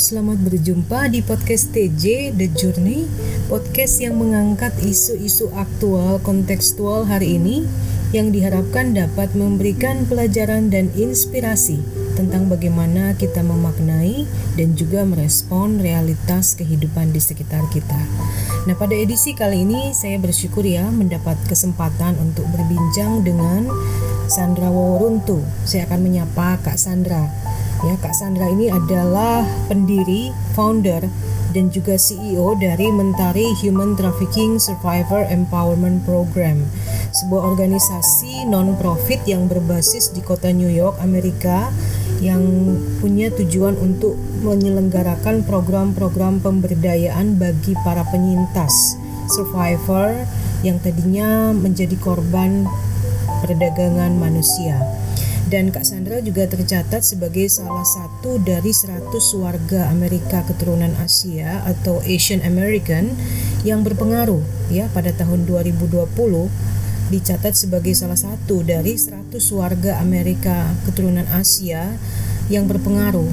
Selamat berjumpa di podcast TJ The Journey, podcast yang mengangkat isu-isu aktual kontekstual hari ini yang diharapkan dapat memberikan pelajaran dan inspirasi tentang bagaimana kita memaknai dan juga merespon realitas kehidupan di sekitar kita. Nah, pada edisi kali ini saya bersyukur ya mendapat kesempatan untuk berbincang dengan Sandra Woruntu. Saya akan menyapa Kak Sandra. Ya, Kak Sandra ini adalah pendiri, founder, dan juga CEO dari Mentari Human Trafficking Survivor Empowerment Program, sebuah organisasi non-profit yang berbasis di kota New York, Amerika, yang punya tujuan untuk menyelenggarakan program-program pemberdayaan bagi para penyintas, survivor yang tadinya menjadi korban perdagangan manusia. Dan Kak Sandra juga tercatat sebagai salah satu dari 100 warga Amerika keturunan Asia atau Asian American yang berpengaruh ya pada tahun 2020 dicatat sebagai salah satu dari 100 warga Amerika keturunan Asia yang berpengaruh.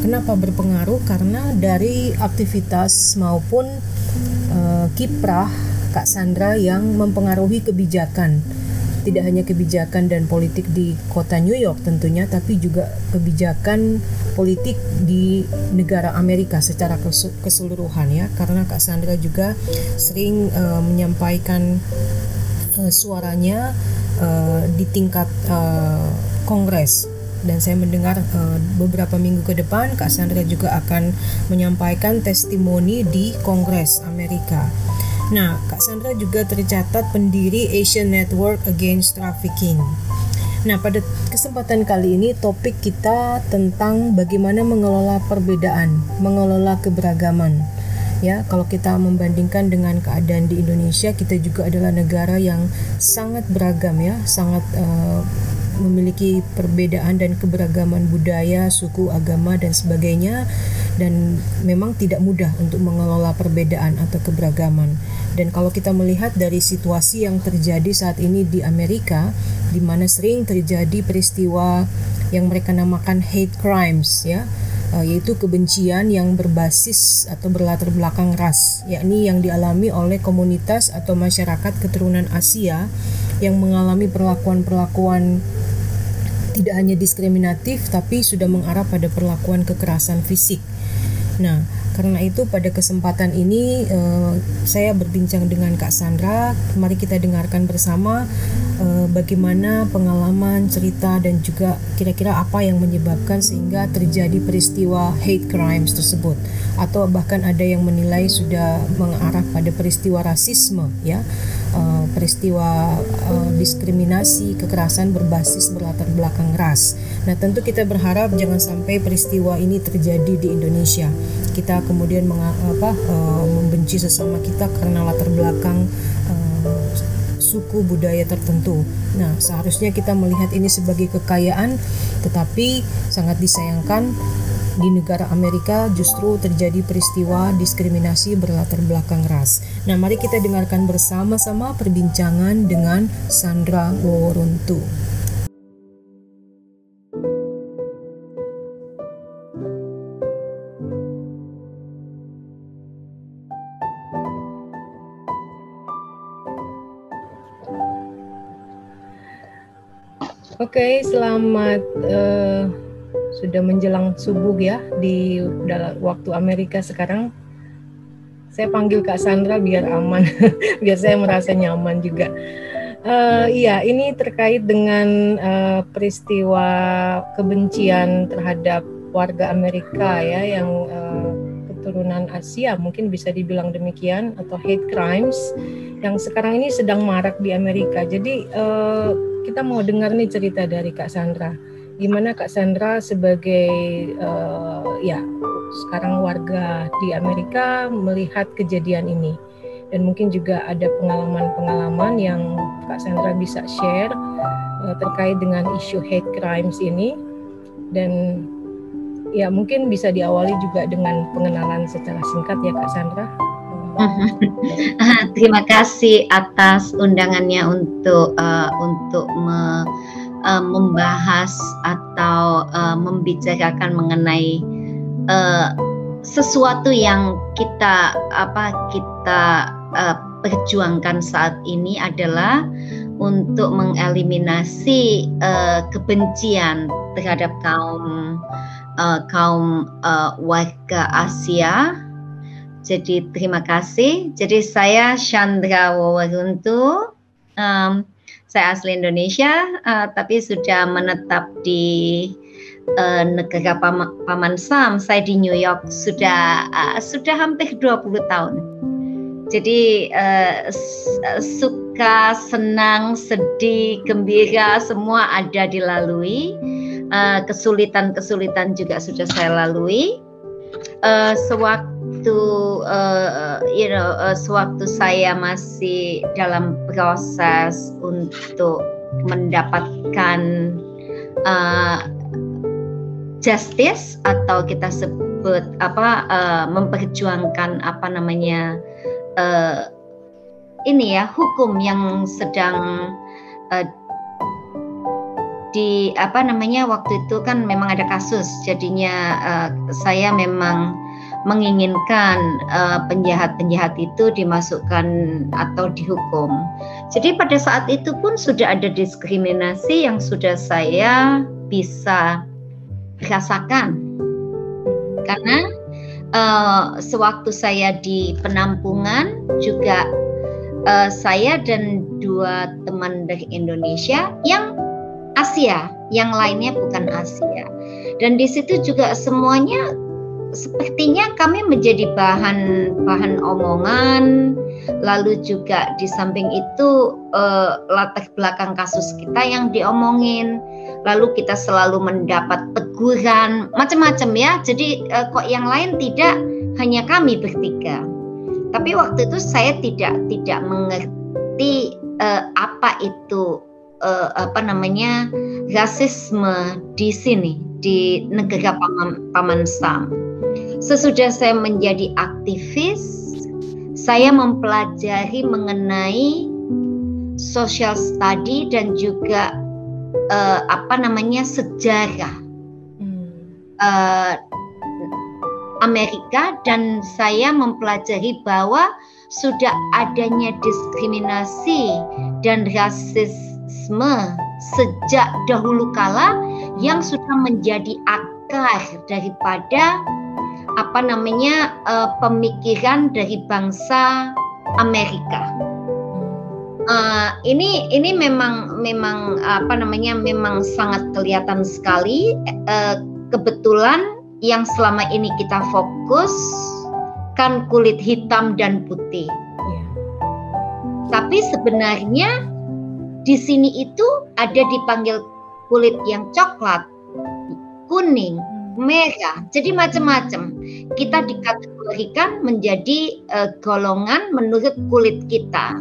Kenapa berpengaruh? Karena dari aktivitas maupun uh, kiprah Kak Sandra yang mempengaruhi kebijakan tidak hanya kebijakan dan politik di kota New York tentunya tapi juga kebijakan politik di negara Amerika secara keseluruhan ya karena Kak Sandra juga sering uh, menyampaikan uh, suaranya uh, di tingkat uh, kongres dan saya mendengar uh, beberapa minggu ke depan Kak Sandra juga akan menyampaikan testimoni di Kongres Amerika. Nah, Kak Sandra juga tercatat pendiri Asian Network Against Trafficking. Nah, pada kesempatan kali ini topik kita tentang bagaimana mengelola perbedaan, mengelola keberagaman. Ya, kalau kita membandingkan dengan keadaan di Indonesia, kita juga adalah negara yang sangat beragam ya, sangat uh, memiliki perbedaan dan keberagaman budaya, suku, agama dan sebagainya dan memang tidak mudah untuk mengelola perbedaan atau keberagaman. Dan kalau kita melihat dari situasi yang terjadi saat ini di Amerika di mana sering terjadi peristiwa yang mereka namakan hate crimes ya uh, yaitu kebencian yang berbasis atau berlatar belakang ras, yakni yang dialami oleh komunitas atau masyarakat keturunan Asia yang mengalami perlakuan-perlakuan tidak hanya diskriminatif tapi sudah mengarah pada perlakuan kekerasan fisik. Nah, karena itu pada kesempatan ini uh, saya berbincang dengan Kak Sandra. Mari kita dengarkan bersama uh, bagaimana pengalaman, cerita dan juga kira-kira apa yang menyebabkan sehingga terjadi peristiwa hate crimes tersebut atau bahkan ada yang menilai sudah mengarah pada peristiwa rasisme ya. Uh, peristiwa uh, diskriminasi, kekerasan berbasis berlatar belakang ras. Nah, tentu kita berharap jangan sampai peristiwa ini terjadi di Indonesia kita kemudian uh, membenci sesama kita karena latar belakang uh, suku budaya tertentu. Nah, seharusnya kita melihat ini sebagai kekayaan, tetapi sangat disayangkan di negara Amerika justru terjadi peristiwa diskriminasi berlatar belakang ras. Nah, mari kita dengarkan bersama-sama perbincangan dengan Sandra Woruntu. Oke, okay, selamat uh, sudah menjelang subuh ya di dalam waktu Amerika sekarang. Saya panggil Kak Sandra biar aman, biar saya merasa nyaman juga. Uh, iya, ini terkait dengan uh, peristiwa kebencian terhadap warga Amerika ya yang uh, keturunan Asia, mungkin bisa dibilang demikian atau hate crimes yang sekarang ini sedang marak di Amerika. Jadi uh, kita mau dengar nih cerita dari Kak Sandra. Gimana Kak Sandra sebagai uh, ya sekarang warga di Amerika melihat kejadian ini dan mungkin juga ada pengalaman-pengalaman yang Kak Sandra bisa share uh, terkait dengan isu hate crimes ini dan ya mungkin bisa diawali juga dengan pengenalan secara singkat ya Kak Sandra. Terima kasih atas undangannya untuk uh, untuk me, uh, membahas atau uh, membicarakan mengenai uh, sesuatu yang kita apa kita uh, perjuangkan saat ini adalah untuk mengeliminasi uh, kebencian terhadap kaum uh, kaum uh, warga Asia. Jadi terima kasih. Jadi saya Chandra Wawaruntu. Um, saya asli Indonesia, uh, tapi sudah menetap di uh, negara Pam Paman Sam. Saya di New York sudah uh, sudah hampir 20 tahun. Jadi uh, suka, senang, sedih, gembira semua ada dilalui. Kesulitan-kesulitan uh, juga sudah saya lalui. Uh, sewaktu uh, you know uh, sewaktu saya masih dalam proses untuk mendapatkan uh, justice atau kita sebut apa uh, memperjuangkan apa namanya uh, ini ya hukum yang sedang uh, di apa namanya waktu itu kan memang ada kasus jadinya uh, saya memang menginginkan penjahat-penjahat uh, itu dimasukkan atau dihukum. Jadi pada saat itu pun sudah ada diskriminasi yang sudah saya bisa rasakan karena uh, sewaktu saya di penampungan juga uh, saya dan dua teman dari Indonesia yang Asia, yang lainnya bukan Asia. Dan di situ juga semuanya sepertinya kami menjadi bahan bahan omongan. Lalu juga di samping itu uh, latar belakang kasus kita yang diomongin. Lalu kita selalu mendapat teguran macam-macam ya. Jadi uh, kok yang lain tidak hanya kami bertiga. Tapi waktu itu saya tidak tidak mengerti uh, apa itu uh, apa namanya rasisme di sini di negara paman, paman Sam. Sesudah saya menjadi aktivis, saya mempelajari mengenai social study dan juga uh, apa namanya sejarah uh, Amerika. Dan saya mempelajari bahwa sudah adanya diskriminasi dan sejak dahulu kala yang sudah menjadi akar daripada apa namanya uh, pemikiran dari bangsa Amerika. Uh, ini ini memang memang apa namanya memang sangat kelihatan sekali uh, kebetulan yang selama ini kita fokus kan kulit hitam dan putih. Yeah. Tapi sebenarnya di sini itu ada dipanggil kulit yang coklat, kuning, merah. Jadi macam-macam. Kita dikategorikan menjadi uh, golongan menurut kulit kita.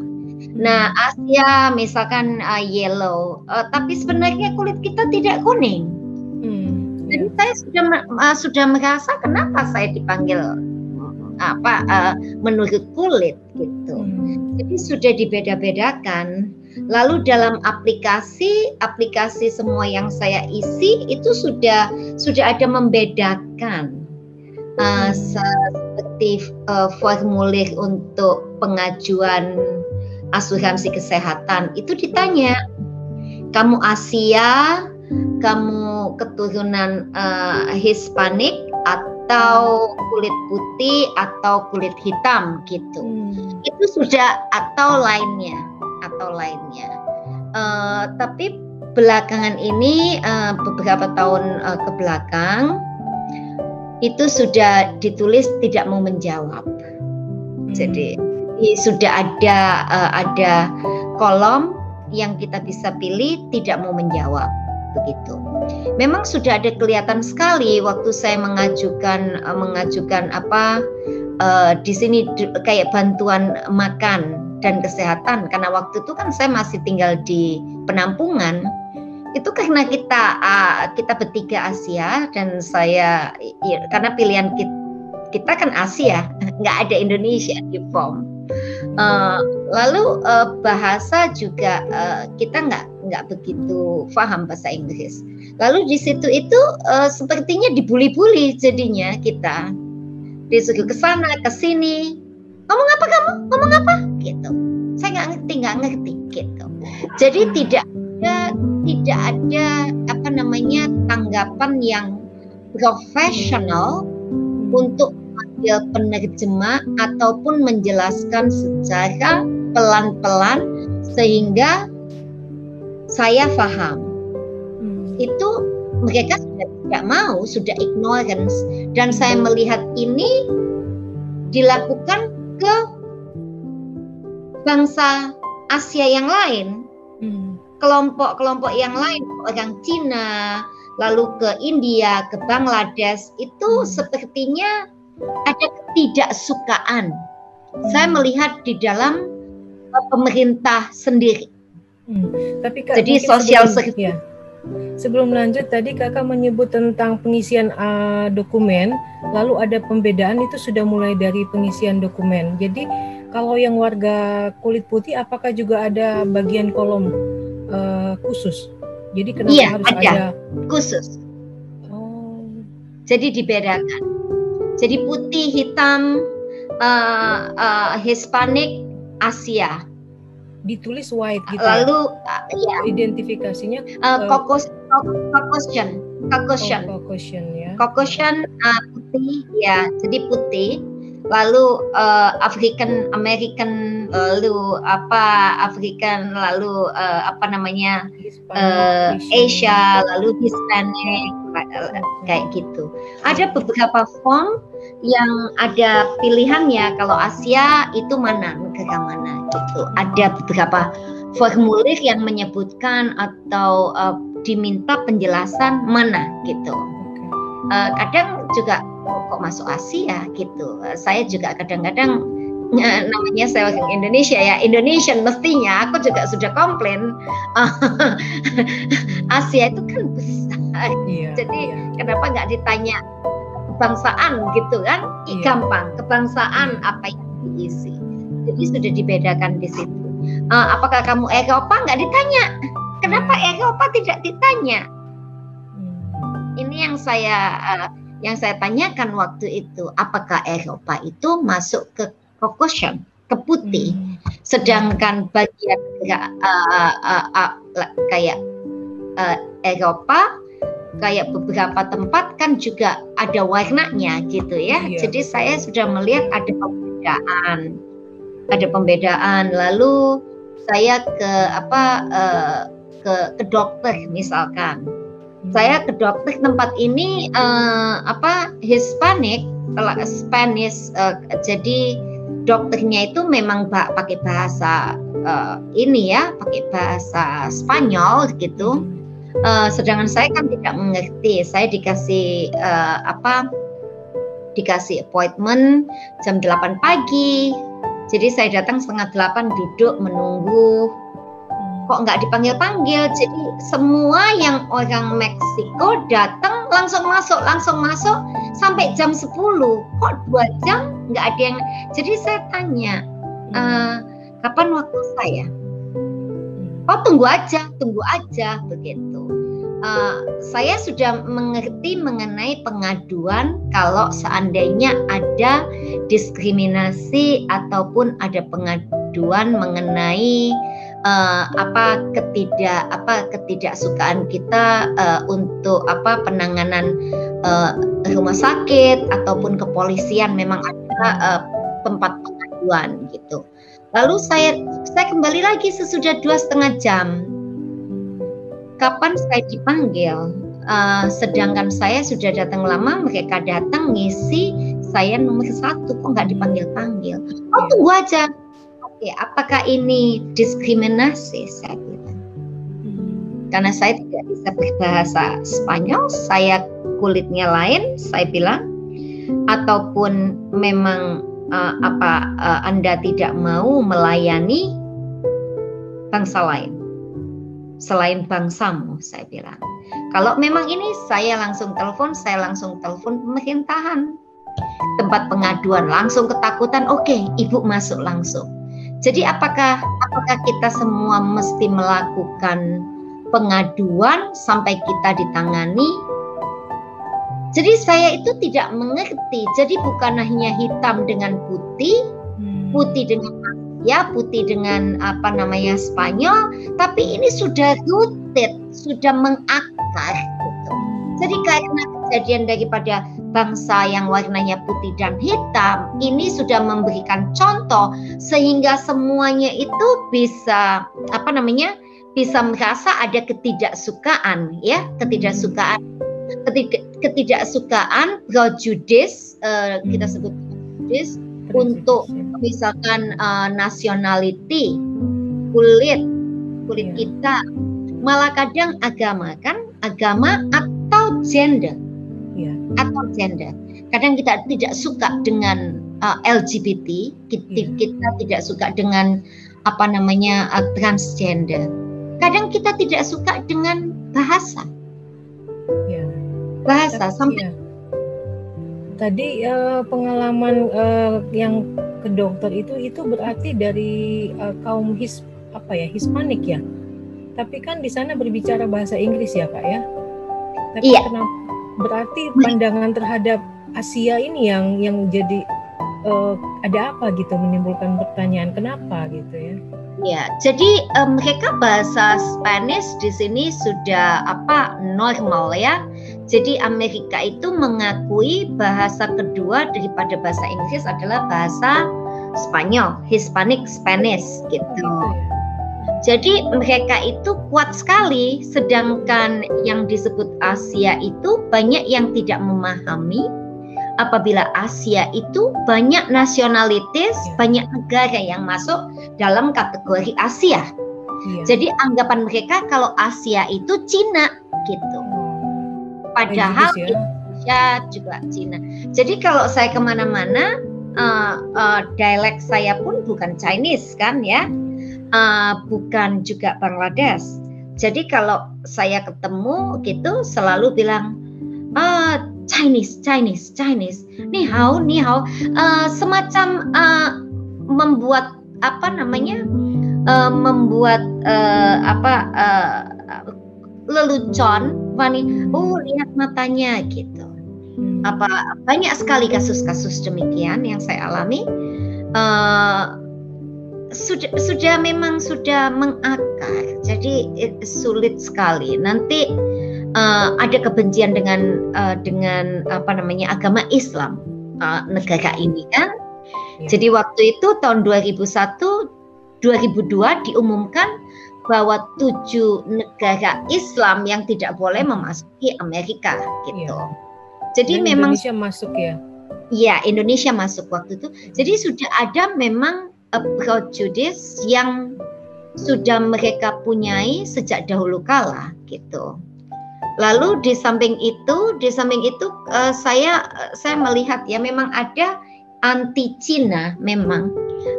Nah, Asia misalkan uh, yellow, uh, tapi sebenarnya kulit kita tidak kuning. Hmm. Jadi saya sudah uh, sudah merasa kenapa saya dipanggil apa uh, menurut kulit gitu. Hmm. Jadi sudah dibeda-bedakan. Lalu dalam aplikasi, aplikasi semua yang saya isi itu sudah sudah ada membedakan uh, seperti uh, formulir untuk pengajuan asuransi kesehatan itu ditanya kamu Asia, kamu keturunan uh, Hispanik atau kulit putih atau kulit hitam gitu. Hmm. Itu sudah atau lainnya atau lainnya. Uh, tapi belakangan ini uh, beberapa tahun uh, ke belakang itu sudah ditulis tidak mau menjawab. Hmm. Jadi sudah ada uh, ada kolom yang kita bisa pilih tidak mau menjawab begitu. Memang sudah ada kelihatan sekali waktu saya mengajukan uh, mengajukan apa uh, di sini kayak bantuan makan dan kesehatan karena waktu itu kan saya masih tinggal di penampungan itu karena kita uh, kita bertiga Asia dan saya ya, karena pilihan kita, kita kan Asia nggak ada Indonesia di form uh, lalu uh, bahasa juga uh, kita nggak nggak begitu paham bahasa Inggris Lalu di situ itu uh, sepertinya dibully-bully jadinya kita. Disuruh ke sana, ke sini. Ngomong apa kamu? Ngomong apa? Gitu. Saya nggak ngerti, nggak ngerti gitu. Jadi tidak ada tidak ada apa namanya tanggapan yang profesional untuk memanggil penerjemah ataupun menjelaskan secara pelan-pelan sehingga saya paham itu mereka sudah tidak mau, sudah ignorance dan saya melihat ini dilakukan ke bangsa Asia yang lain, hmm. kelompok-kelompok yang lain, orang Cina, lalu ke India, ke Bangladesh itu hmm. sepertinya ada ketidaksukaan. Saya hmm. melihat di dalam uh, pemerintah sendiri. Hmm. Tapi Jadi sosial sebelum, ya. Sebelum lanjut tadi kakak menyebut tentang pengisian uh, dokumen, lalu ada pembedaan itu sudah mulai dari pengisian dokumen. Jadi kalau yang warga kulit putih, apakah juga ada bagian kolom uh, khusus? Jadi kenapa iya, harus ada, ada khusus? Oh. Jadi dibedakan. Jadi putih, hitam, uh, uh, Hispanic, Asia ditulis white gitu. Ya? Lalu uh, ya. Identifikasinya uh, kokos Caucasian, Caucasian. Oh, Caucasian ya. Uh, putih ya, jadi putih. Lalu uh, African American lalu apa African lalu uh, apa namanya uh, Asia lalu Hispanic kayak gitu. Ada beberapa form yang ada pilihannya kalau Asia itu mana negara mana gitu. Ada beberapa formulir yang menyebutkan atau uh, diminta penjelasan mana gitu. Uh, kadang juga kok masuk Asia gitu. Uh, saya juga kadang-kadang uh, namanya saya orang Indonesia ya Indonesian mestinya aku juga sudah komplain Asia itu kan besar. Iya, Jadi iya. kenapa nggak ditanya kebangsaan gitu kan? Iya. Gampang kebangsaan apa yang diisi. Jadi sudah dibedakan di situ. Uh, apakah kamu Eropa nggak ditanya? Kenapa. Eropa tidak ditanya? Hmm. Ini yang saya uh, yang saya tanyakan waktu itu, apakah Eropa itu masuk ke Caucasian, ke putih, hmm. sedangkan bagian uh, uh, uh, kayak uh, Eropa kayak beberapa tempat kan juga ada warnanya gitu ya. Iya. Jadi saya sudah melihat ada pembedaan, ada pembedaan. Lalu saya ke apa uh, ke ke dokter misalkan hmm. saya ke dokter tempat ini uh, apa Hispanic Spanish uh, jadi dokternya itu memang bah, pakai bahasa uh, ini ya pakai bahasa Spanyol gitu uh, sedangkan saya kan tidak mengerti saya dikasih uh, apa dikasih appointment jam 8 pagi jadi saya datang setengah delapan duduk menunggu kok nggak dipanggil-panggil. Jadi semua yang orang Meksiko datang langsung masuk, langsung masuk sampai jam 10. Kok dua jam nggak ada yang. Jadi saya tanya, e, kapan waktu saya? Oh tunggu aja, tunggu aja begitu. Uh, saya sudah mengerti mengenai pengaduan kalau seandainya ada diskriminasi ataupun ada pengaduan mengenai uh, apa ketidak apa ketidaksukaan kita uh, untuk apa penanganan uh, rumah sakit ataupun kepolisian memang ada uh, tempat pengaduan gitu. Lalu saya saya kembali lagi sesudah dua setengah jam. Kapan saya dipanggil? Uh, sedangkan saya sudah datang lama, mereka datang ngisi saya nomor satu kok nggak dipanggil panggil. Oh tunggu aja, Oke, apakah ini diskriminasi? Saya bilang. Hmm. Karena saya tidak bisa berbahasa Spanyol, saya kulitnya lain, saya bilang, ataupun memang uh, apa uh, Anda tidak mau melayani bangsa lain selain bangsamu, saya bilang. Kalau memang ini saya langsung telepon, saya langsung telepon pemerintahan tempat pengaduan langsung ketakutan oke okay, ibu masuk langsung jadi apakah apakah kita semua mesti melakukan pengaduan sampai kita ditangani. Jadi saya itu tidak mengerti. Jadi bukan hanya hitam dengan putih, hmm. putih dengan ya putih dengan apa namanya Spanyol, tapi ini sudah rooted, sudah mengakar. Gitu. Jadi karena kejadian daripada bangsa yang warnanya putih dan hitam ini sudah memberikan contoh sehingga semuanya itu bisa apa namanya bisa merasa ada ketidaksukaan ya ketidaksukaan ketidaksukaan prejudis uh, kita hmm. sebut prejudis untuk misalkan uh, nationality kulit kulit ya. kita malah kadang agama kan agama atau gender ya. atau gender kadang kita tidak suka dengan uh, LGBT kita, ya. kita tidak suka dengan apa namanya uh, transgender kadang kita tidak suka dengan bahasa ya. bahasa Tapi, sampai ya. Tadi uh, pengalaman uh, yang ke dokter itu itu berarti dari uh, kaum his apa ya Hispanik ya tapi kan di sana berbicara bahasa Inggris ya kak ya tapi iya. kenapa berarti pandangan terhadap Asia ini yang yang jadi uh, ada apa gitu menimbulkan pertanyaan kenapa gitu ya Ya, jadi um, mereka bahasa Spanish di sini sudah apa normal ya. Jadi Amerika itu mengakui bahasa kedua daripada bahasa Inggris adalah bahasa Spanyol, Hispanic Spanish gitu. gitu ya. Jadi mereka itu kuat sekali, sedangkan yang disebut Asia itu banyak yang tidak memahami apabila Asia itu banyak nasionalitis, ya. banyak negara yang masuk dalam kategori Asia. Ya. Jadi anggapan mereka kalau Asia itu Cina gitu. Padahal ya. Indonesia juga Cina. Jadi kalau saya ke mana-mana, uh, uh, dialek saya pun bukan Chinese kan ya, uh, bukan juga Bangladesh. Jadi kalau saya ketemu gitu selalu bilang, ah Chinese, Chinese, Chinese, ni hao, ni hao, uh, semacam uh, membuat apa namanya, uh, membuat uh, apa uh, lelucon, wani, oh lihat matanya gitu. Apa banyak sekali kasus-kasus demikian yang saya alami. Uh, sudah sudah memang sudah mengakar jadi sulit sekali nanti uh, ada kebencian dengan uh, dengan apa namanya agama Islam uh, negara ini kan. Ya. Jadi waktu itu tahun 2001 2002 diumumkan bahwa tujuh negara Islam yang tidak boleh memasuki Amerika gitu. Ya. Jadi Dan memang Indonesia masuk ya. Iya, Indonesia masuk waktu itu. Jadi sudah ada memang prejudice yang sudah mereka punyai sejak dahulu kala gitu. Lalu di samping itu, di samping itu uh, saya saya melihat ya memang ada anti Cina memang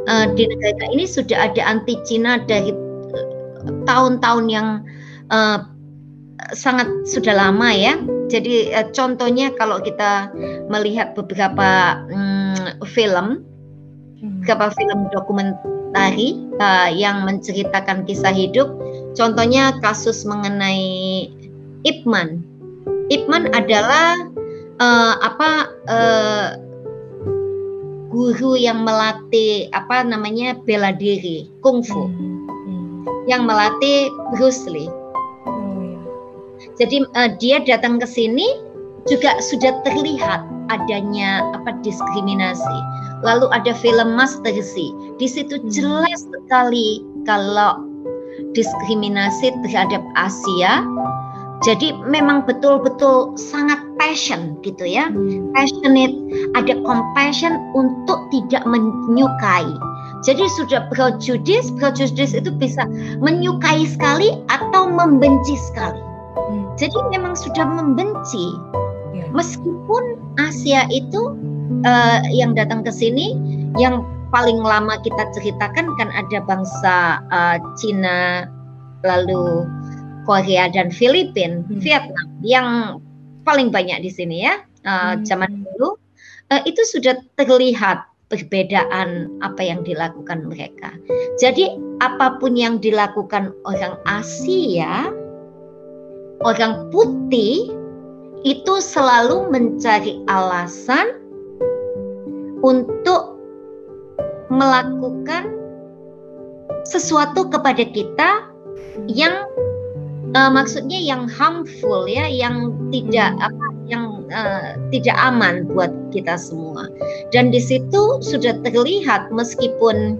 uh, di negara ini sudah ada anti Cina dari tahun-tahun yang uh, sangat sudah lama ya. Jadi uh, contohnya kalau kita melihat beberapa um, film, hmm. beberapa film dokumenter uh, yang menceritakan kisah hidup, contohnya kasus mengenai Ipman. Ipman adalah uh, apa uh, guru yang melatih apa namanya bela diri kungfu hmm. Yang melatih Bruce Lee. Oh, ya. Jadi uh, dia datang ke sini juga sudah terlihat adanya apa diskriminasi. Lalu ada film Master Sea. Di situ hmm. jelas sekali kalau diskriminasi terhadap Asia jadi memang betul-betul sangat passion gitu ya, passionate, ada compassion untuk tidak menyukai. Jadi sudah prejudis, prejudis itu bisa menyukai sekali atau membenci sekali. Hmm. Jadi memang sudah membenci. Ya. Meskipun Asia itu uh, yang datang ke sini, yang paling lama kita ceritakan kan ada bangsa uh, Cina, lalu Korea dan Filipina, hmm. Vietnam yang paling banyak di sini ya uh, hmm. zaman dulu uh, itu sudah terlihat perbedaan apa yang dilakukan mereka. Jadi apa pun yang dilakukan orang Asia orang putih itu selalu mencari alasan untuk melakukan sesuatu kepada kita yang uh, maksudnya yang harmful ya, yang tidak apa yang uh, tidak aman buat kita semua. Dan di situ sudah terlihat meskipun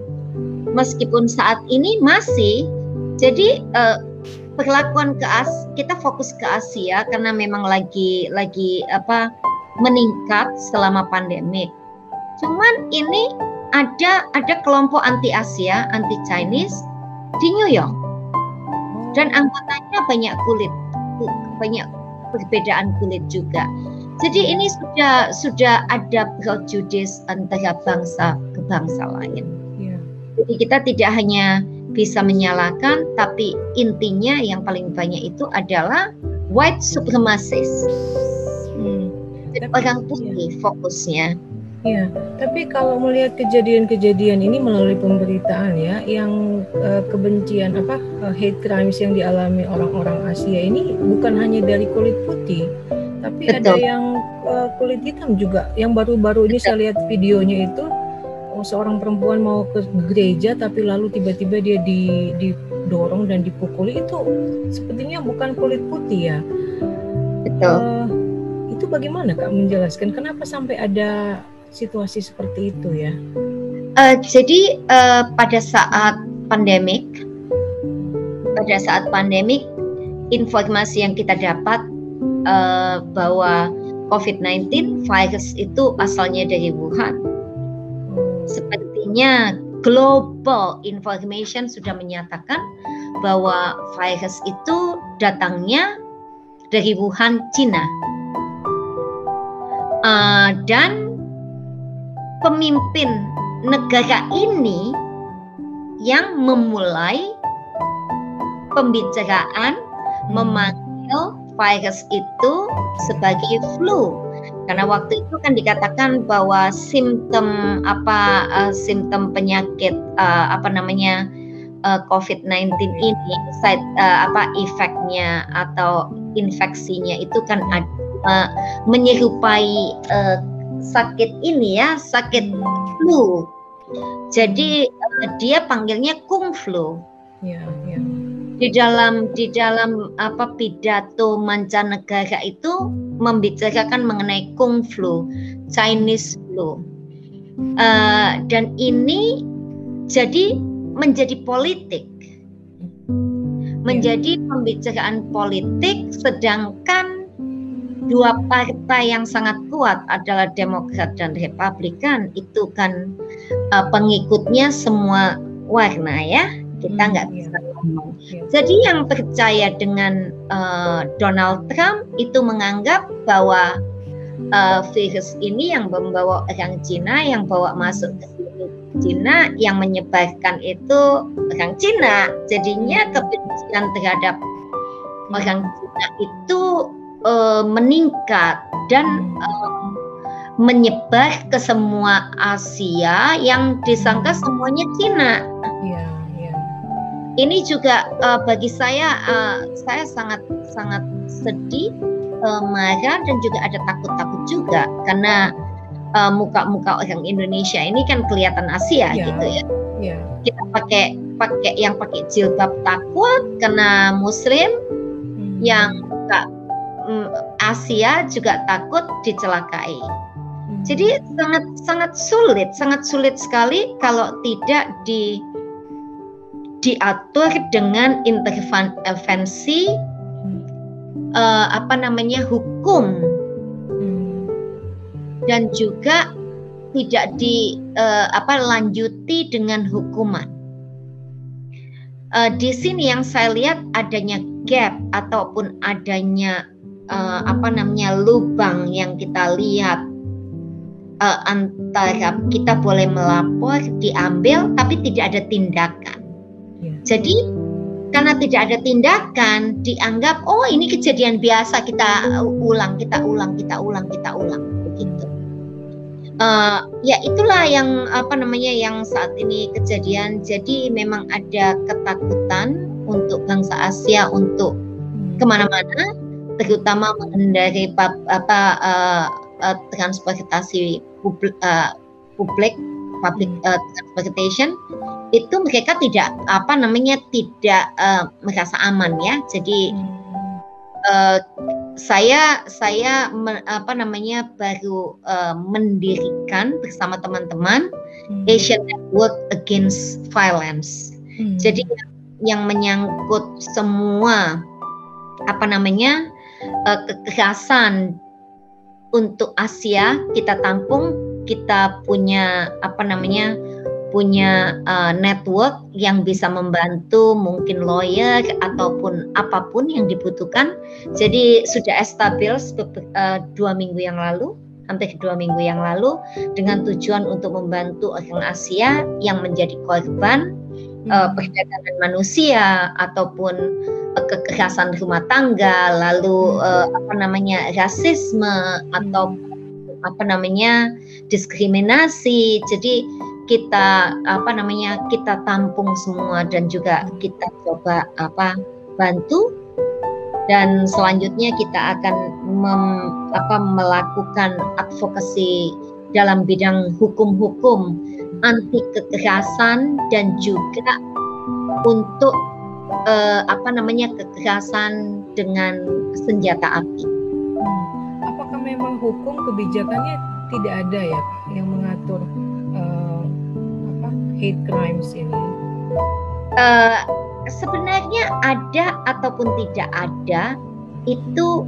meskipun saat ini masih jadi uh, perlakuan ke As kita fokus ke Asia karena memang lagi lagi apa meningkat selama pandemik. Cuman ini ada ada kelompok anti Asia, anti Chinese di New York. Dan anggotanya banyak kulit, banyak perbedaan kulit juga. Jadi ini sudah sudah ada prejudice antara bangsa ke bangsa lain. Yeah. Jadi kita tidak hanya bisa menyalahkan, tapi intinya yang paling banyak itu adalah white supremacist. Hmm. orang putih ya. fokusnya. Iya, tapi kalau melihat kejadian-kejadian ini melalui pemberitaan ya, yang uh, kebencian apa uh, hate crimes yang dialami orang-orang Asia ini bukan hanya dari kulit putih, tapi Betul. ada yang uh, kulit hitam juga. Yang baru-baru ini saya lihat videonya itu oh, seorang perempuan mau ke gereja, tapi lalu tiba-tiba dia di, didorong dan dipukuli itu sepertinya bukan kulit putih ya. Betul. Uh, itu bagaimana kak menjelaskan kenapa sampai ada situasi seperti itu ya? Uh, jadi uh, pada saat pandemik, pada saat pandemik, informasi yang kita dapat uh, bahwa COVID-19 virus itu asalnya dari Wuhan. Sepertinya global information sudah menyatakan bahwa virus itu datangnya dari Wuhan, Cina. Uh, dan pemimpin negara ini yang memulai pembicaraan memanggil virus itu sebagai flu. Karena waktu itu kan dikatakan bahwa simptom apa uh, simptom penyakit uh, apa namanya uh, COVID-19 ini side uh, apa efeknya atau infeksinya itu kan uh, menyerupai uh, sakit ini ya, sakit flu. Jadi uh, dia panggilnya kung flu. Ya, ya. Di dalam di dalam apa pidato mancanegara itu membicarakan mengenai kung flu, Chinese flu. Uh, dan ini jadi menjadi politik menjadi pembicaraan politik sedangkan dua partai yang sangat kuat adalah Demokrat dan Republikan itu kan uh, pengikutnya semua warna ya kita hmm, nggak bisa iya. ngomong. Iya. Jadi yang percaya dengan uh, Donald Trump itu menganggap bahwa uh, virus ini yang membawa orang Cina yang bawa masuk ke Cina yang menyebarkan itu orang Cina. Jadinya kebencian terhadap orang Cina itu uh, meningkat dan uh, menyebar ke semua Asia yang disangka semuanya Cina. Yeah, yeah. Ini juga uh, bagi saya uh, saya sangat sangat sedih, uh, marah dan juga ada takut-takut juga karena muka-muka uh, orang Indonesia ini kan kelihatan Asia yeah, gitu ya. Yeah. Kita pakai pakai yang pakai jilbab takut karena Muslim, hmm. yang enggak Mm, Asia juga takut dicelakai. Hmm. Jadi sangat sangat sulit, sangat sulit sekali kalau tidak di diatur dengan intervensi uh, apa namanya hukum hmm. dan juga tidak di uh, apa lanjuti dengan hukuman. Uh, di sini yang saya lihat adanya gap ataupun adanya uh, apa namanya lubang yang kita lihat uh, antara kita boleh melapor diambil tapi tidak ada tindakan. Yeah. Jadi karena tidak ada tindakan dianggap oh ini kejadian biasa kita ulang kita ulang kita ulang kita ulang begitu. Uh, ya itulah yang apa namanya yang saat ini kejadian. Jadi memang ada ketakutan untuk bangsa Asia untuk ke mana-mana, terutama menghindari apa uh, uh, transportasi publik, uh, publik public uh, transportation itu mereka tidak apa namanya tidak uh, merasa aman ya. Jadi uh, saya saya me, apa namanya baru uh, mendirikan bersama teman-teman hmm. Asian Network Against Violence. Hmm. Jadi yang menyangkut semua apa namanya uh, kekerasan untuk Asia kita tampung kita punya apa namanya punya uh, network yang bisa membantu mungkin lawyer ataupun apa pun yang dibutuhkan. Jadi sudah established uh, dua minggu yang lalu, hampir dua minggu yang lalu, dengan tujuan untuk membantu orang Asia yang menjadi korban uh, perdagangan manusia ataupun uh, kekerasan rumah tangga, lalu uh, apa namanya rasisme atau apa namanya diskriminasi. Jadi kita apa namanya kita tampung semua dan juga kita coba apa bantu. Dan selanjutnya kita akan mem, apa, melakukan advokasi dalam bidang hukum-hukum anti kekerasan dan juga untuk eh, apa namanya kekerasan dengan senjata api. Hmm. Apakah memang hukum kebijakannya tidak ada ya yang mengatur hate crimes ini? Uh, sebenarnya ada ataupun tidak ada itu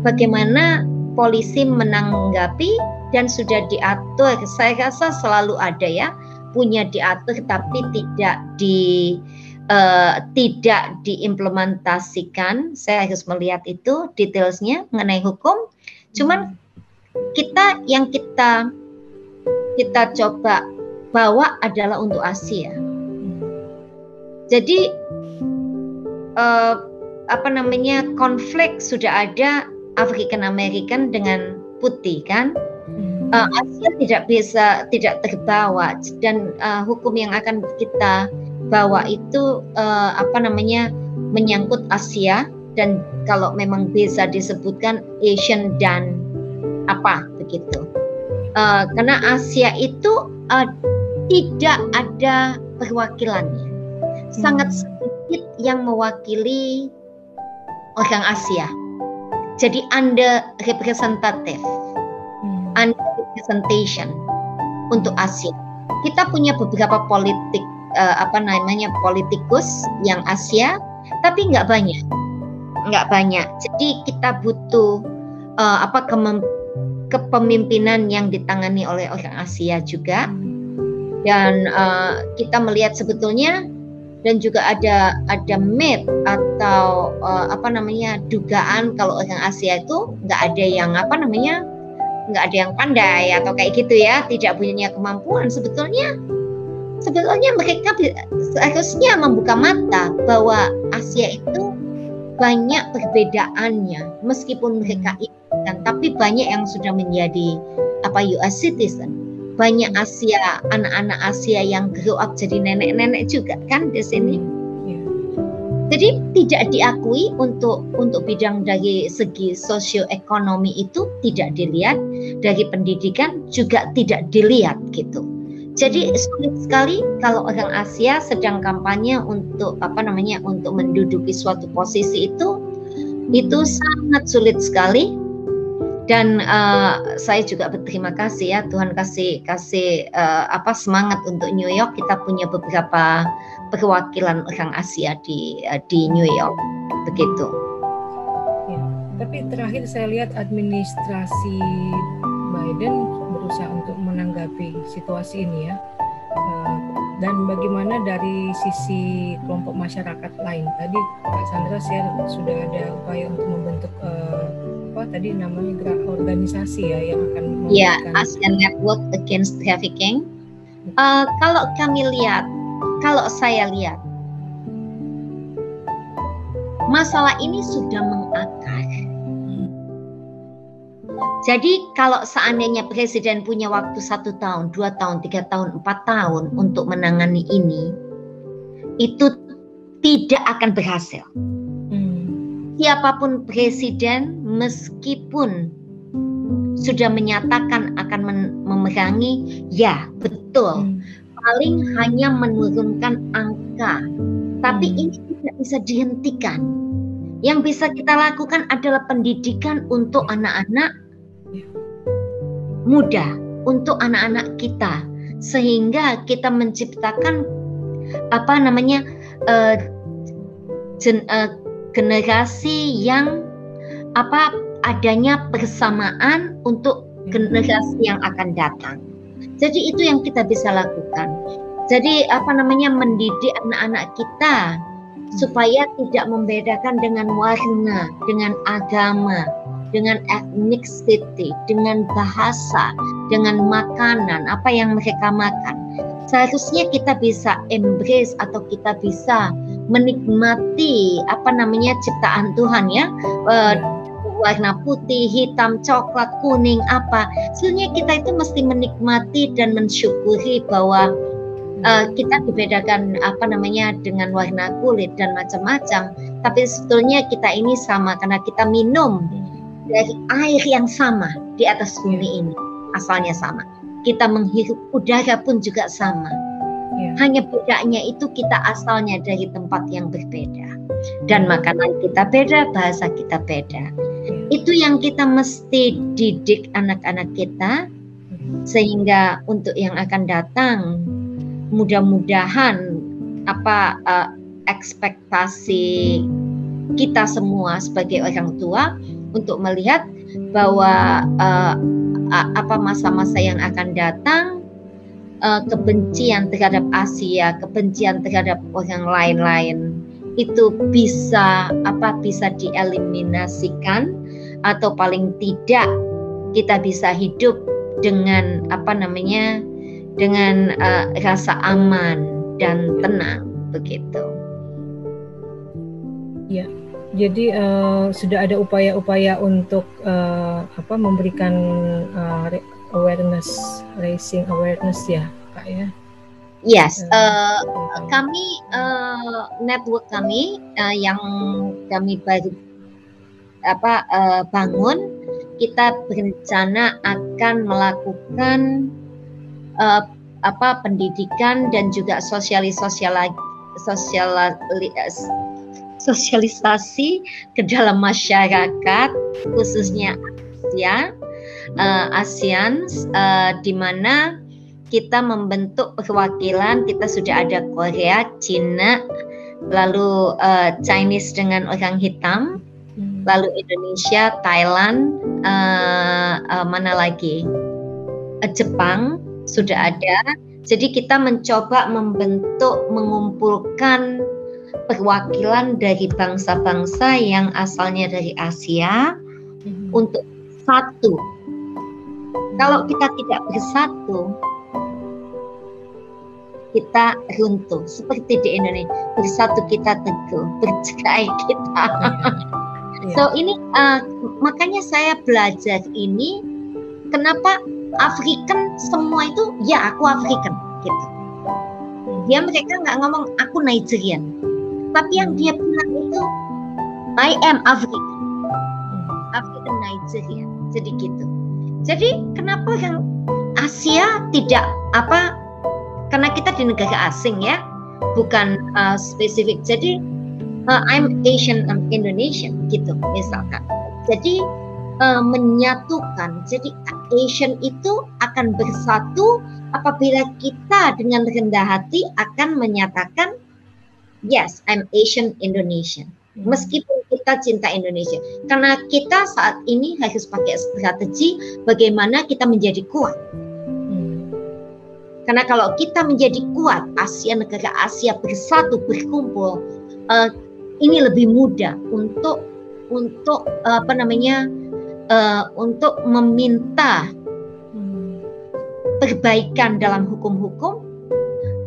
bagaimana polisi menanggapi dan sudah diatur. Saya rasa selalu ada ya punya diatur tapi tidak di uh, tidak diimplementasikan. Saya harus melihat itu detailsnya mengenai hukum. Cuman kita yang kita kita coba bahwa adalah untuk Asia. Jadi uh, apa namanya konflik sudah ada African American dengan putih kan? Uh, Asia tidak bisa tidak terbawa dan uh, hukum yang akan kita bawa itu uh, apa namanya menyangkut Asia dan kalau memang bisa disebutkan Asian dan apa begitu. Uh, karena Asia itu uh, tidak ada perwakilannya. Sangat hmm. sedikit yang mewakili orang Asia. Jadi under representative, hmm. under representation untuk Asia. Kita punya beberapa politik uh, apa namanya politikus yang Asia, tapi nggak banyak, nggak banyak. Jadi kita butuh uh, apa kepemimpinan yang ditangani oleh orang Asia juga. Hmm dan uh, kita melihat sebetulnya dan juga ada ada myth atau uh, apa namanya dugaan kalau orang Asia itu nggak ada yang apa namanya nggak ada yang pandai atau kayak gitu ya tidak punya kemampuan. Sebetulnya sebetulnya mereka seharusnya membuka mata bahwa Asia itu banyak perbedaannya meskipun mereka kan tapi banyak yang sudah menjadi apa US citizen banyak Asia, anak-anak Asia yang grow up jadi nenek-nenek juga kan di sini. Iya. Jadi tidak diakui untuk untuk bidang dari segi sosioekonomi itu tidak dilihat, dari pendidikan juga tidak dilihat gitu. Jadi sulit sekali kalau orang Asia sedang kampanye untuk apa namanya untuk menduduki suatu posisi itu itu sangat sulit sekali dan uh, saya juga berterima kasih ya Tuhan kasih kasih uh, apa semangat untuk New York kita punya beberapa perwakilan orang Asia di uh, di New York begitu. Ya, tapi terakhir saya lihat administrasi Biden berusaha untuk menanggapi situasi ini ya. Dan bagaimana dari sisi kelompok masyarakat lain tadi Pak Sandra saya sudah ada upaya untuk membentuk uh, apa tadi namanya gerak organisasi ya yang akan ya yeah, ASEAN Network Against Trafficking. Uh, kalau kami lihat, kalau saya lihat, masalah ini sudah mengakar. Jadi kalau seandainya presiden punya waktu satu tahun, dua tahun, tiga tahun, empat tahun untuk menangani ini, itu tidak akan berhasil. Siapa pun presiden meskipun sudah menyatakan akan memerangi, ya betul. Hmm. Paling hanya menurunkan angka, tapi hmm. ini tidak bisa dihentikan. Yang bisa kita lakukan adalah pendidikan untuk anak-anak muda, untuk anak-anak kita, sehingga kita menciptakan apa namanya uh, gen, uh, generasi yang apa adanya persamaan untuk generasi yang akan datang. Jadi itu yang kita bisa lakukan. Jadi apa namanya mendidik anak-anak kita supaya tidak membedakan dengan warna, dengan agama, dengan ethnicity, dengan bahasa, dengan makanan, apa yang mereka makan. Seharusnya kita bisa embrace atau kita bisa menikmati apa namanya ciptaan Tuhan ya. Uh, warna putih, hitam, coklat, kuning, apa. Sebenarnya kita itu mesti menikmati dan mensyukuri bahwa uh, kita dibedakan apa namanya dengan warna kulit dan macam-macam. Tapi sebetulnya kita ini sama karena kita minum dari air yang sama di atas bumi ini. Asalnya sama. Kita menghirup udara pun juga sama. Yeah. Hanya bedanya itu kita asalnya dari tempat yang berbeda. Dan makanan kita beda, bahasa kita beda itu yang kita mesti didik anak-anak kita sehingga untuk yang akan datang mudah-mudahan apa uh, ekspektasi kita semua sebagai orang tua untuk melihat bahwa uh, apa masa-masa yang akan datang uh, kebencian terhadap Asia, kebencian terhadap orang lain-lain itu bisa apa bisa dieliminasikan atau paling tidak kita bisa hidup dengan apa namanya dengan uh, rasa aman dan tenang begitu. Ya, jadi uh, sudah ada upaya-upaya untuk uh, apa memberikan uh, awareness, raising awareness ya, kak ya. Yes, uh, kami uh, network kami uh, yang kami baru apa uh, bangun kita berencana akan melakukan uh, apa pendidikan dan juga sosialis sosialisasi ke dalam masyarakat khususnya Asia uh, ASEAN uh, di mana kita membentuk perwakilan kita sudah ada Korea, Cina, lalu uh, Chinese dengan orang hitam lalu Indonesia, Thailand, uh, uh, mana lagi? Uh, Jepang sudah ada. Jadi kita mencoba membentuk, mengumpulkan perwakilan dari bangsa-bangsa yang asalnya dari Asia hmm. untuk satu. Kalau kita tidak bersatu, kita runtuh seperti di Indonesia bersatu kita teguh bercerai kita Yeah. So ini uh, makanya saya belajar ini kenapa African semua itu ya aku African gitu. Dia mereka nggak ngomong aku Nigerian, tapi yang dia bilang itu I am African, African Nigerian. Jadi gitu. Jadi kenapa yang Asia tidak apa? Karena kita di negara asing ya, bukan uh, spesifik. Jadi uh, I'm Asian I'm Indonesian gitu misalkan. Jadi uh, menyatukan. Jadi Asian itu akan bersatu apabila kita dengan rendah hati akan menyatakan yes I'm Asian Indonesian. Meskipun kita cinta Indonesia, karena kita saat ini harus pakai strategi bagaimana kita menjadi kuat. Karena kalau kita menjadi kuat, Asia negara Asia bersatu berkumpul, uh, ini lebih mudah untuk untuk apa namanya uh, untuk meminta perbaikan dalam hukum-hukum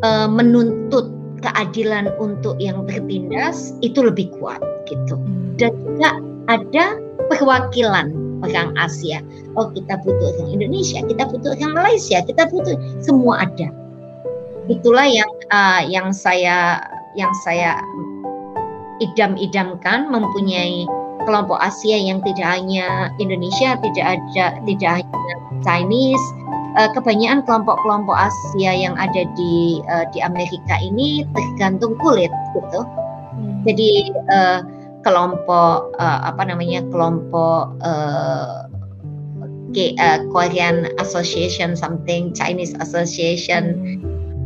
uh, menuntut keadilan untuk yang bertindas itu lebih kuat gitu. Dan juga ada perwakilan orang Asia. Oh kita butuh orang Indonesia kita butuh orang Malaysia kita butuh semua ada. Itulah yang uh, yang saya yang saya idam-idamkan mempunyai kelompok Asia yang tidak hanya Indonesia, tidak ada tidak hanya Chinese, uh, kebanyakan kelompok-kelompok Asia yang ada di uh, di Amerika ini tergantung kulit gitu. Hmm. Jadi uh, kelompok uh, apa namanya kelompok uh, uh, Korean Association something Chinese Association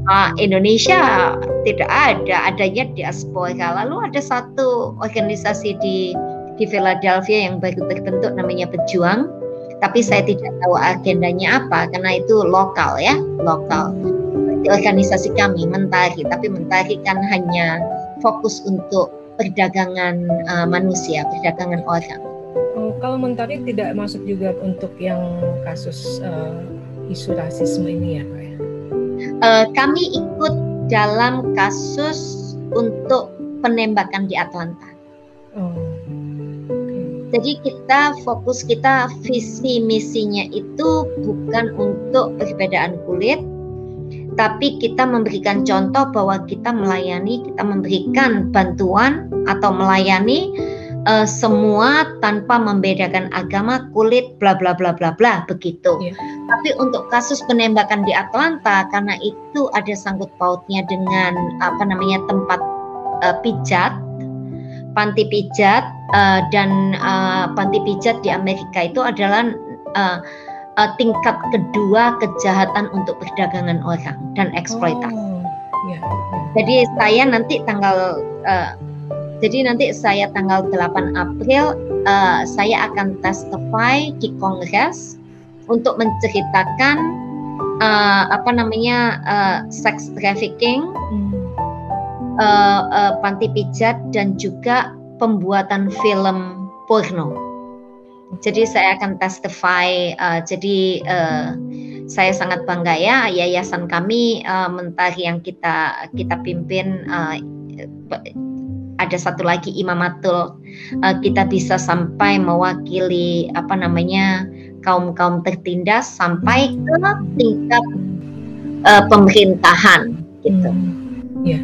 uh, Indonesia tidak ada adanya diaspora lalu ada satu organisasi di di Philadelphia yang baru terbentuk namanya Pejuang tapi saya tidak tahu agendanya apa karena itu lokal ya lokal. Di organisasi kami Mentari tapi Mentari kan hanya fokus untuk perdagangan uh, manusia perdagangan orang. Oh, kalau Mentari tidak masuk juga untuk yang kasus uh, isu rasisme ini ya Pak ya? Uh, kami ikut dalam kasus untuk penembakan di Atlanta. Oh jadi kita fokus kita visi misinya itu bukan untuk perbedaan kulit, tapi kita memberikan contoh bahwa kita melayani, kita memberikan bantuan atau melayani uh, semua tanpa membedakan agama, kulit, bla bla bla bla bla begitu. Yeah. Tapi untuk kasus penembakan di Atlanta karena itu ada sangkut pautnya dengan apa namanya tempat uh, pijat, panti pijat uh, dan uh, panti pijat di Amerika itu adalah uh, uh, tingkat kedua kejahatan untuk perdagangan orang dan eksploitasi. Oh, yeah, yeah. Jadi saya nanti tanggal uh, jadi nanti saya tanggal 8 April uh, saya akan testify di Kongres untuk menceritakan uh, apa namanya uh, sex trafficking, hmm. Uh, uh, panti pijat dan juga pembuatan film porno. Jadi saya akan testify. Uh, jadi uh, saya sangat bangga ya yayasan kami uh, mentari yang kita kita pimpin. Uh, ada satu lagi imamatul uh, kita bisa sampai mewakili apa namanya kaum kaum tertindas sampai ke tingkat uh, pemerintahan gitu. Hmm. Ya,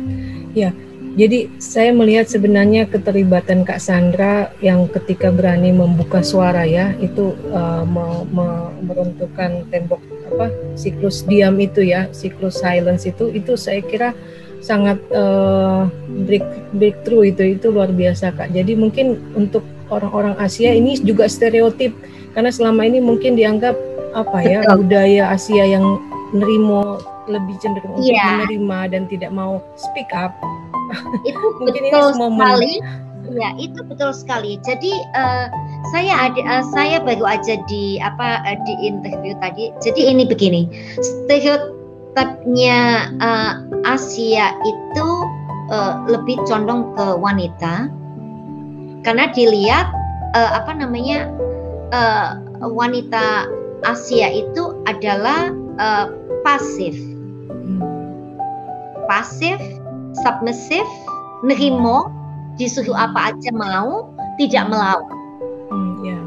ya jadi saya melihat sebenarnya keterlibatan Kak Sandra yang ketika berani membuka suara ya itu uh, me, me, meruntuhkan tembok apa siklus diam itu ya siklus silence itu itu saya kira sangat uh, break breakthrough itu itu luar biasa Kak. Jadi mungkin untuk orang-orang Asia ini juga stereotip karena selama ini mungkin dianggap apa ya budaya Asia yang nerimo lebih cenderung untuk yeah. menerima dan tidak mau speak up itu Mungkin betul ini sekali. Ya, itu betul sekali. Jadi uh, saya ada uh, saya baru aja di apa uh, di interview tadi. Jadi ini begini. Stereotipnya uh, Asia itu uh, lebih condong ke wanita karena dilihat uh, apa namanya uh, wanita Asia itu adalah uh, pasif. Pasif submissive, nerimo, disuruh apa aja mau, tidak melawan. Hmm, yeah.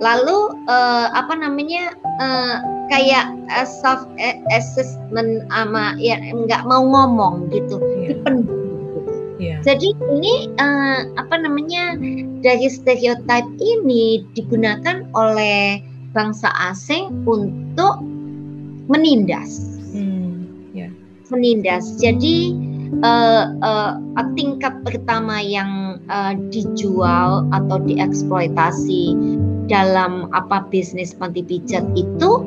Lalu uh, apa namanya uh, kayak uh, self assessment ama ya nggak mau ngomong gitu, yeah. dipendam. Gitu. Yeah. Jadi ini uh, apa namanya dari stereotip ini digunakan oleh bangsa asing untuk menindas. Menindas. Jadi uh, uh, tingkat pertama yang uh, dijual atau dieksploitasi dalam apa bisnis panti pijat itu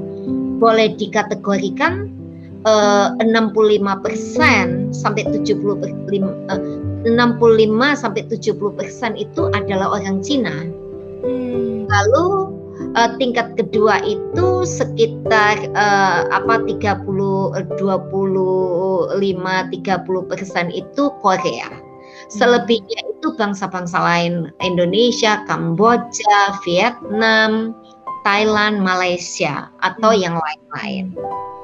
boleh dikategorikan uh, 65% sampai 75 uh, 65 sampai 70 persen itu adalah orang Cina. Hmm. Lalu uh, tingkat kedua itu sekitar uh, apa 30 25 30 persen itu Korea. Selebihnya itu bangsa-bangsa lain Indonesia, Kamboja, Vietnam, Thailand, Malaysia atau hmm. yang lain-lain.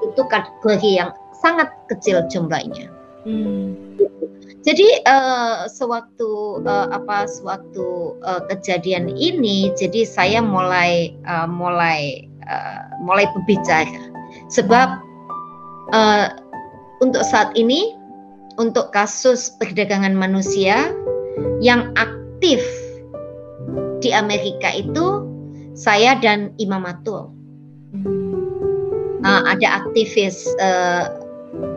Itu kategori yang sangat kecil jumlahnya. Hmm. Jadi uh, sewaktu uh, apa sewaktu uh, kejadian ini, jadi saya mulai uh, mulai uh, mulai berbicara sebab uh, untuk saat ini untuk kasus perdagangan manusia yang aktif di Amerika itu saya dan Imam Matul. Uh, ada aktivis uh,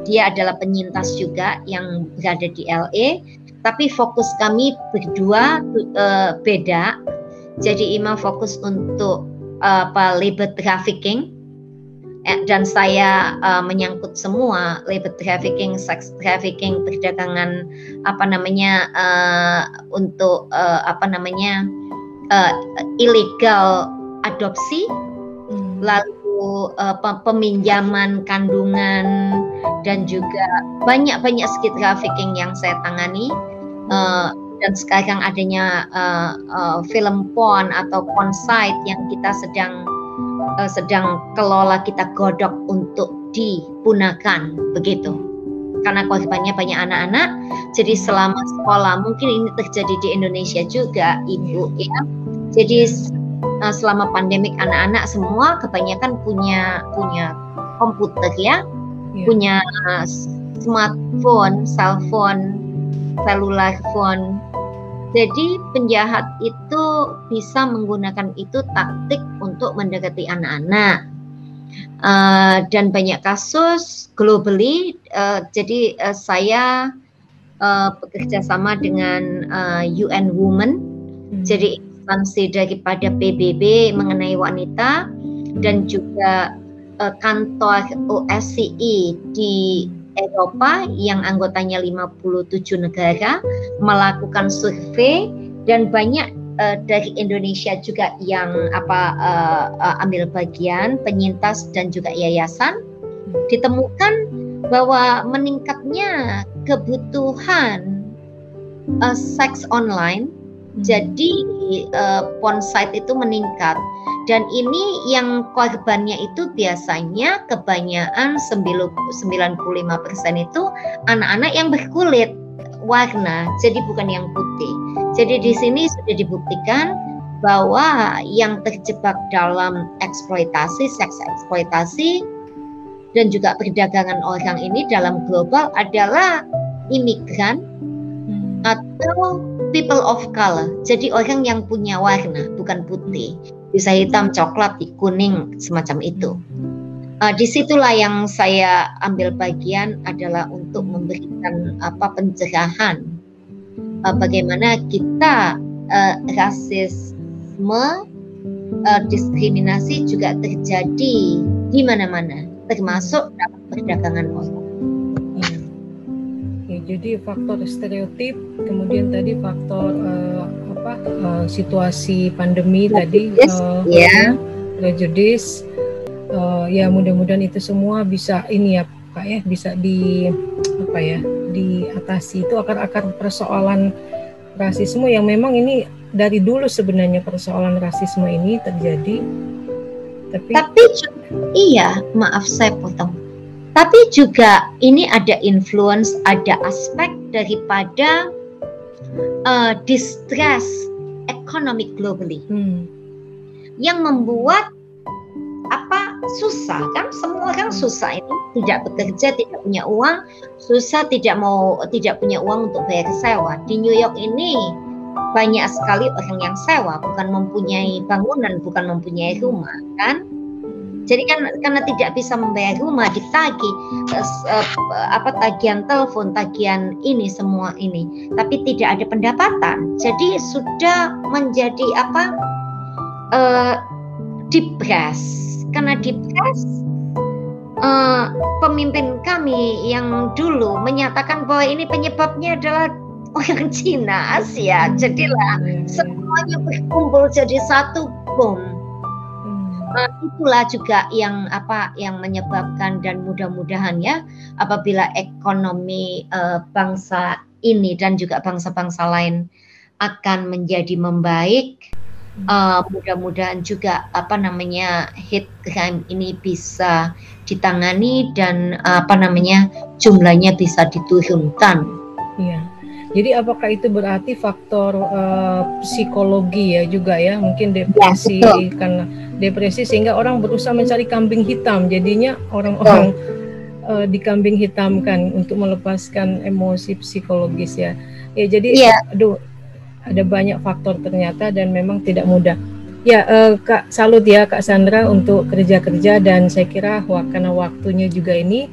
dia adalah penyintas juga yang berada di LA tapi fokus kami berdua uh, beda. Jadi Imam fokus untuk uh, apa labor trafficking. Eh, dan saya uh, menyangkut semua labor trafficking, sex trafficking, perdagangan apa namanya uh, untuk uh, apa namanya uh, ilegal adopsi, hmm. lalu uh, peminjaman kandungan dan juga banyak-banyak skill trafficking yang saya tangani. Uh, dan sekarang adanya uh, uh, film porn atau porn site yang kita sedang uh, sedang kelola kita godok untuk dipunahkan begitu karena korbannya banyak anak-anak jadi selama sekolah mungkin ini terjadi di Indonesia juga ibu ya jadi uh, selama pandemik anak-anak semua kebanyakan punya punya komputer ya yeah. punya uh, smartphone, cellphone, cellular phone jadi penjahat itu bisa menggunakan itu taktik untuk mendekati anak-anak. Uh, dan banyak kasus globally. Uh, jadi uh, saya uh, bekerja sama dengan uh, UN Women. Hmm. Jadi instansi daripada PBB mengenai wanita dan juga uh, kantor OSCE di Eropa yang anggotanya 57 negara melakukan survei dan banyak uh, dari Indonesia juga yang apa uh, uh, ambil bagian penyintas dan juga yayasan ditemukan bahwa meningkatnya kebutuhan uh, seks online. Jadi uh, porn site itu meningkat dan ini yang korbannya itu biasanya kebanyakan 95% itu anak-anak yang berkulit warna, jadi bukan yang putih. Jadi di sini sudah dibuktikan bahwa yang terjebak dalam eksploitasi, seks eksploitasi dan juga perdagangan orang ini dalam global adalah imigran hmm. atau people of color. Jadi orang yang punya warna, bukan putih bisa hitam, coklat, kuning, semacam itu. Uh, di situlah yang saya ambil bagian adalah untuk memberikan apa pencerahan uh, bagaimana kita uh, rasisme, uh, diskriminasi juga terjadi di mana-mana, termasuk dalam perdagangan orang. Jadi faktor stereotip, kemudian tadi faktor uh, apa uh, situasi pandemi tadi uh, ya prejudis uh, ya mudah-mudahan itu semua bisa ini ya Pak ya bisa di apa ya diatasi. Itu akar-akar persoalan rasisme yang memang ini dari dulu sebenarnya persoalan rasisme ini terjadi. Tapi tapi iya maaf saya potong tapi juga ini ada influence ada aspek daripada uh, distress economic globally. Hmm. yang membuat apa susah kan? Semua orang susah ini. Tidak bekerja tidak punya uang. Susah tidak mau tidak punya uang untuk bayar sewa. Di New York ini banyak sekali orang yang sewa. Bukan mempunyai bangunan bukan mempunyai rumah kan jadi kan karena tidak bisa membayar rumah ditagih uh, apa tagihan telepon, tagihan ini semua ini, tapi tidak ada pendapatan. Jadi sudah menjadi apa? Uh, depres. Karena depres uh, pemimpin kami yang dulu menyatakan bahwa ini penyebabnya adalah orang Cina, Asia. Jadilah hmm. semuanya berkumpul jadi satu bom uh, itulah juga yang apa yang menyebabkan dan mudah-mudahan ya apabila ekonomi uh, bangsa ini dan juga bangsa-bangsa lain akan menjadi membaik uh, mudah-mudahan juga apa namanya hate crime ini bisa ditangani dan uh, apa namanya jumlahnya bisa diturunkan. Iya. Jadi apakah itu berarti faktor uh, psikologi ya juga ya mungkin depresi ya, karena depresi sehingga orang berusaha mencari kambing hitam jadinya orang-orang uh, dikambing hitamkan untuk melepaskan emosi psikologis ya. Ya jadi ya. aduh ada banyak faktor ternyata dan memang tidak mudah. Ya, uh, Kak salut ya Kak Sandra untuk kerja-kerja dan saya kira karena waktunya juga ini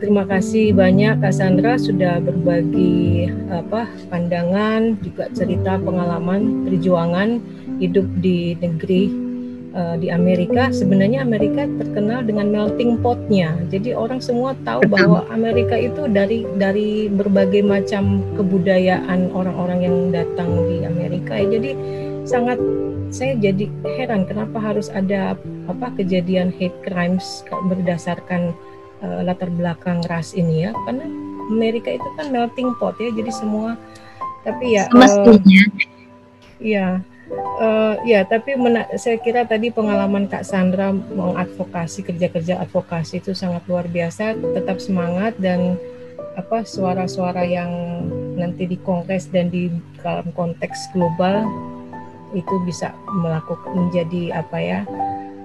terima kasih banyak Kak Sandra sudah berbagi apa pandangan juga cerita pengalaman perjuangan hidup di negeri uh, di Amerika. Sebenarnya Amerika terkenal dengan melting potnya. Jadi orang semua tahu bahwa Amerika itu dari dari berbagai macam kebudayaan orang-orang yang datang di Amerika. Jadi sangat saya jadi heran kenapa harus ada apa kejadian hate crimes berdasarkan uh, latar belakang ras ini ya karena Amerika itu kan melting pot ya jadi semua tapi ya uh, ya uh, ya tapi saya kira tadi pengalaman Kak Sandra mengadvokasi kerja-kerja advokasi itu sangat luar biasa tetap semangat dan apa suara-suara yang nanti di kongres dan di dalam konteks global itu bisa melakukan menjadi apa ya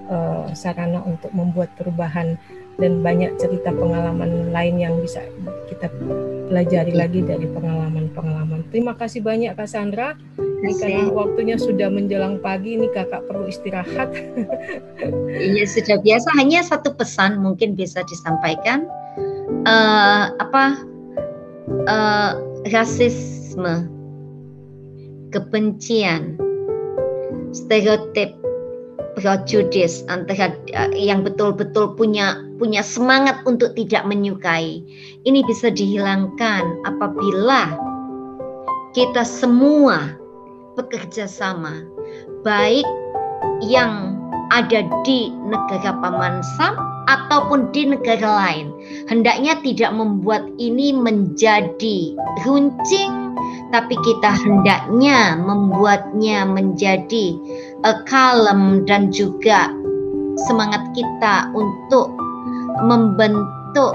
uh, sarana untuk membuat perubahan dan banyak cerita pengalaman lain yang bisa kita pelajari lagi dari pengalaman-pengalaman. Terima kasih banyak Kak Sandra. Ini karena waktunya sudah menjelang pagi, ini kakak perlu istirahat. Iya sudah biasa. Hanya satu pesan mungkin bisa disampaikan. Uh, apa uh, rasisme, kebencian, stereotip prejudis antara uh, yang betul-betul punya punya semangat untuk tidak menyukai. Ini bisa dihilangkan apabila kita semua bekerja sama baik yang ada di negara paman Sam ataupun di negara lain. Hendaknya tidak membuat ini menjadi runcing tapi kita hendaknya membuatnya menjadi uh, kalem dan juga semangat kita untuk membentuk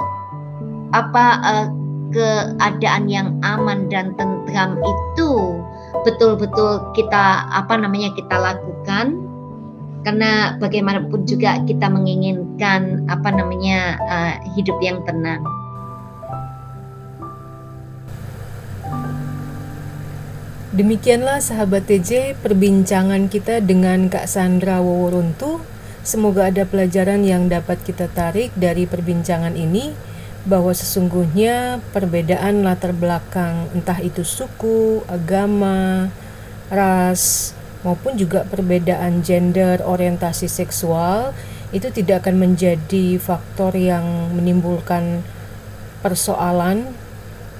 apa uh, keadaan yang aman dan tentram itu betul-betul kita apa namanya kita lakukan karena bagaimanapun juga kita menginginkan apa namanya uh, hidup yang tenang. Demikianlah sahabat TJ perbincangan kita dengan Kak Sandra Woworuntu. Semoga ada pelajaran yang dapat kita tarik dari perbincangan ini bahwa sesungguhnya perbedaan latar belakang entah itu suku, agama, ras maupun juga perbedaan gender, orientasi seksual itu tidak akan menjadi faktor yang menimbulkan persoalan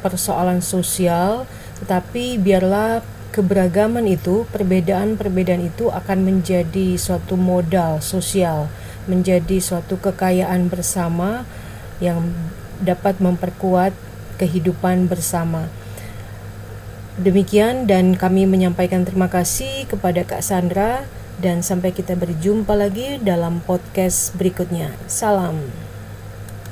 persoalan sosial tetapi biarlah keberagaman itu, perbedaan-perbedaan itu akan menjadi suatu modal sosial, menjadi suatu kekayaan bersama yang dapat memperkuat kehidupan bersama. Demikian dan kami menyampaikan terima kasih kepada Kak Sandra dan sampai kita berjumpa lagi dalam podcast berikutnya. Salam.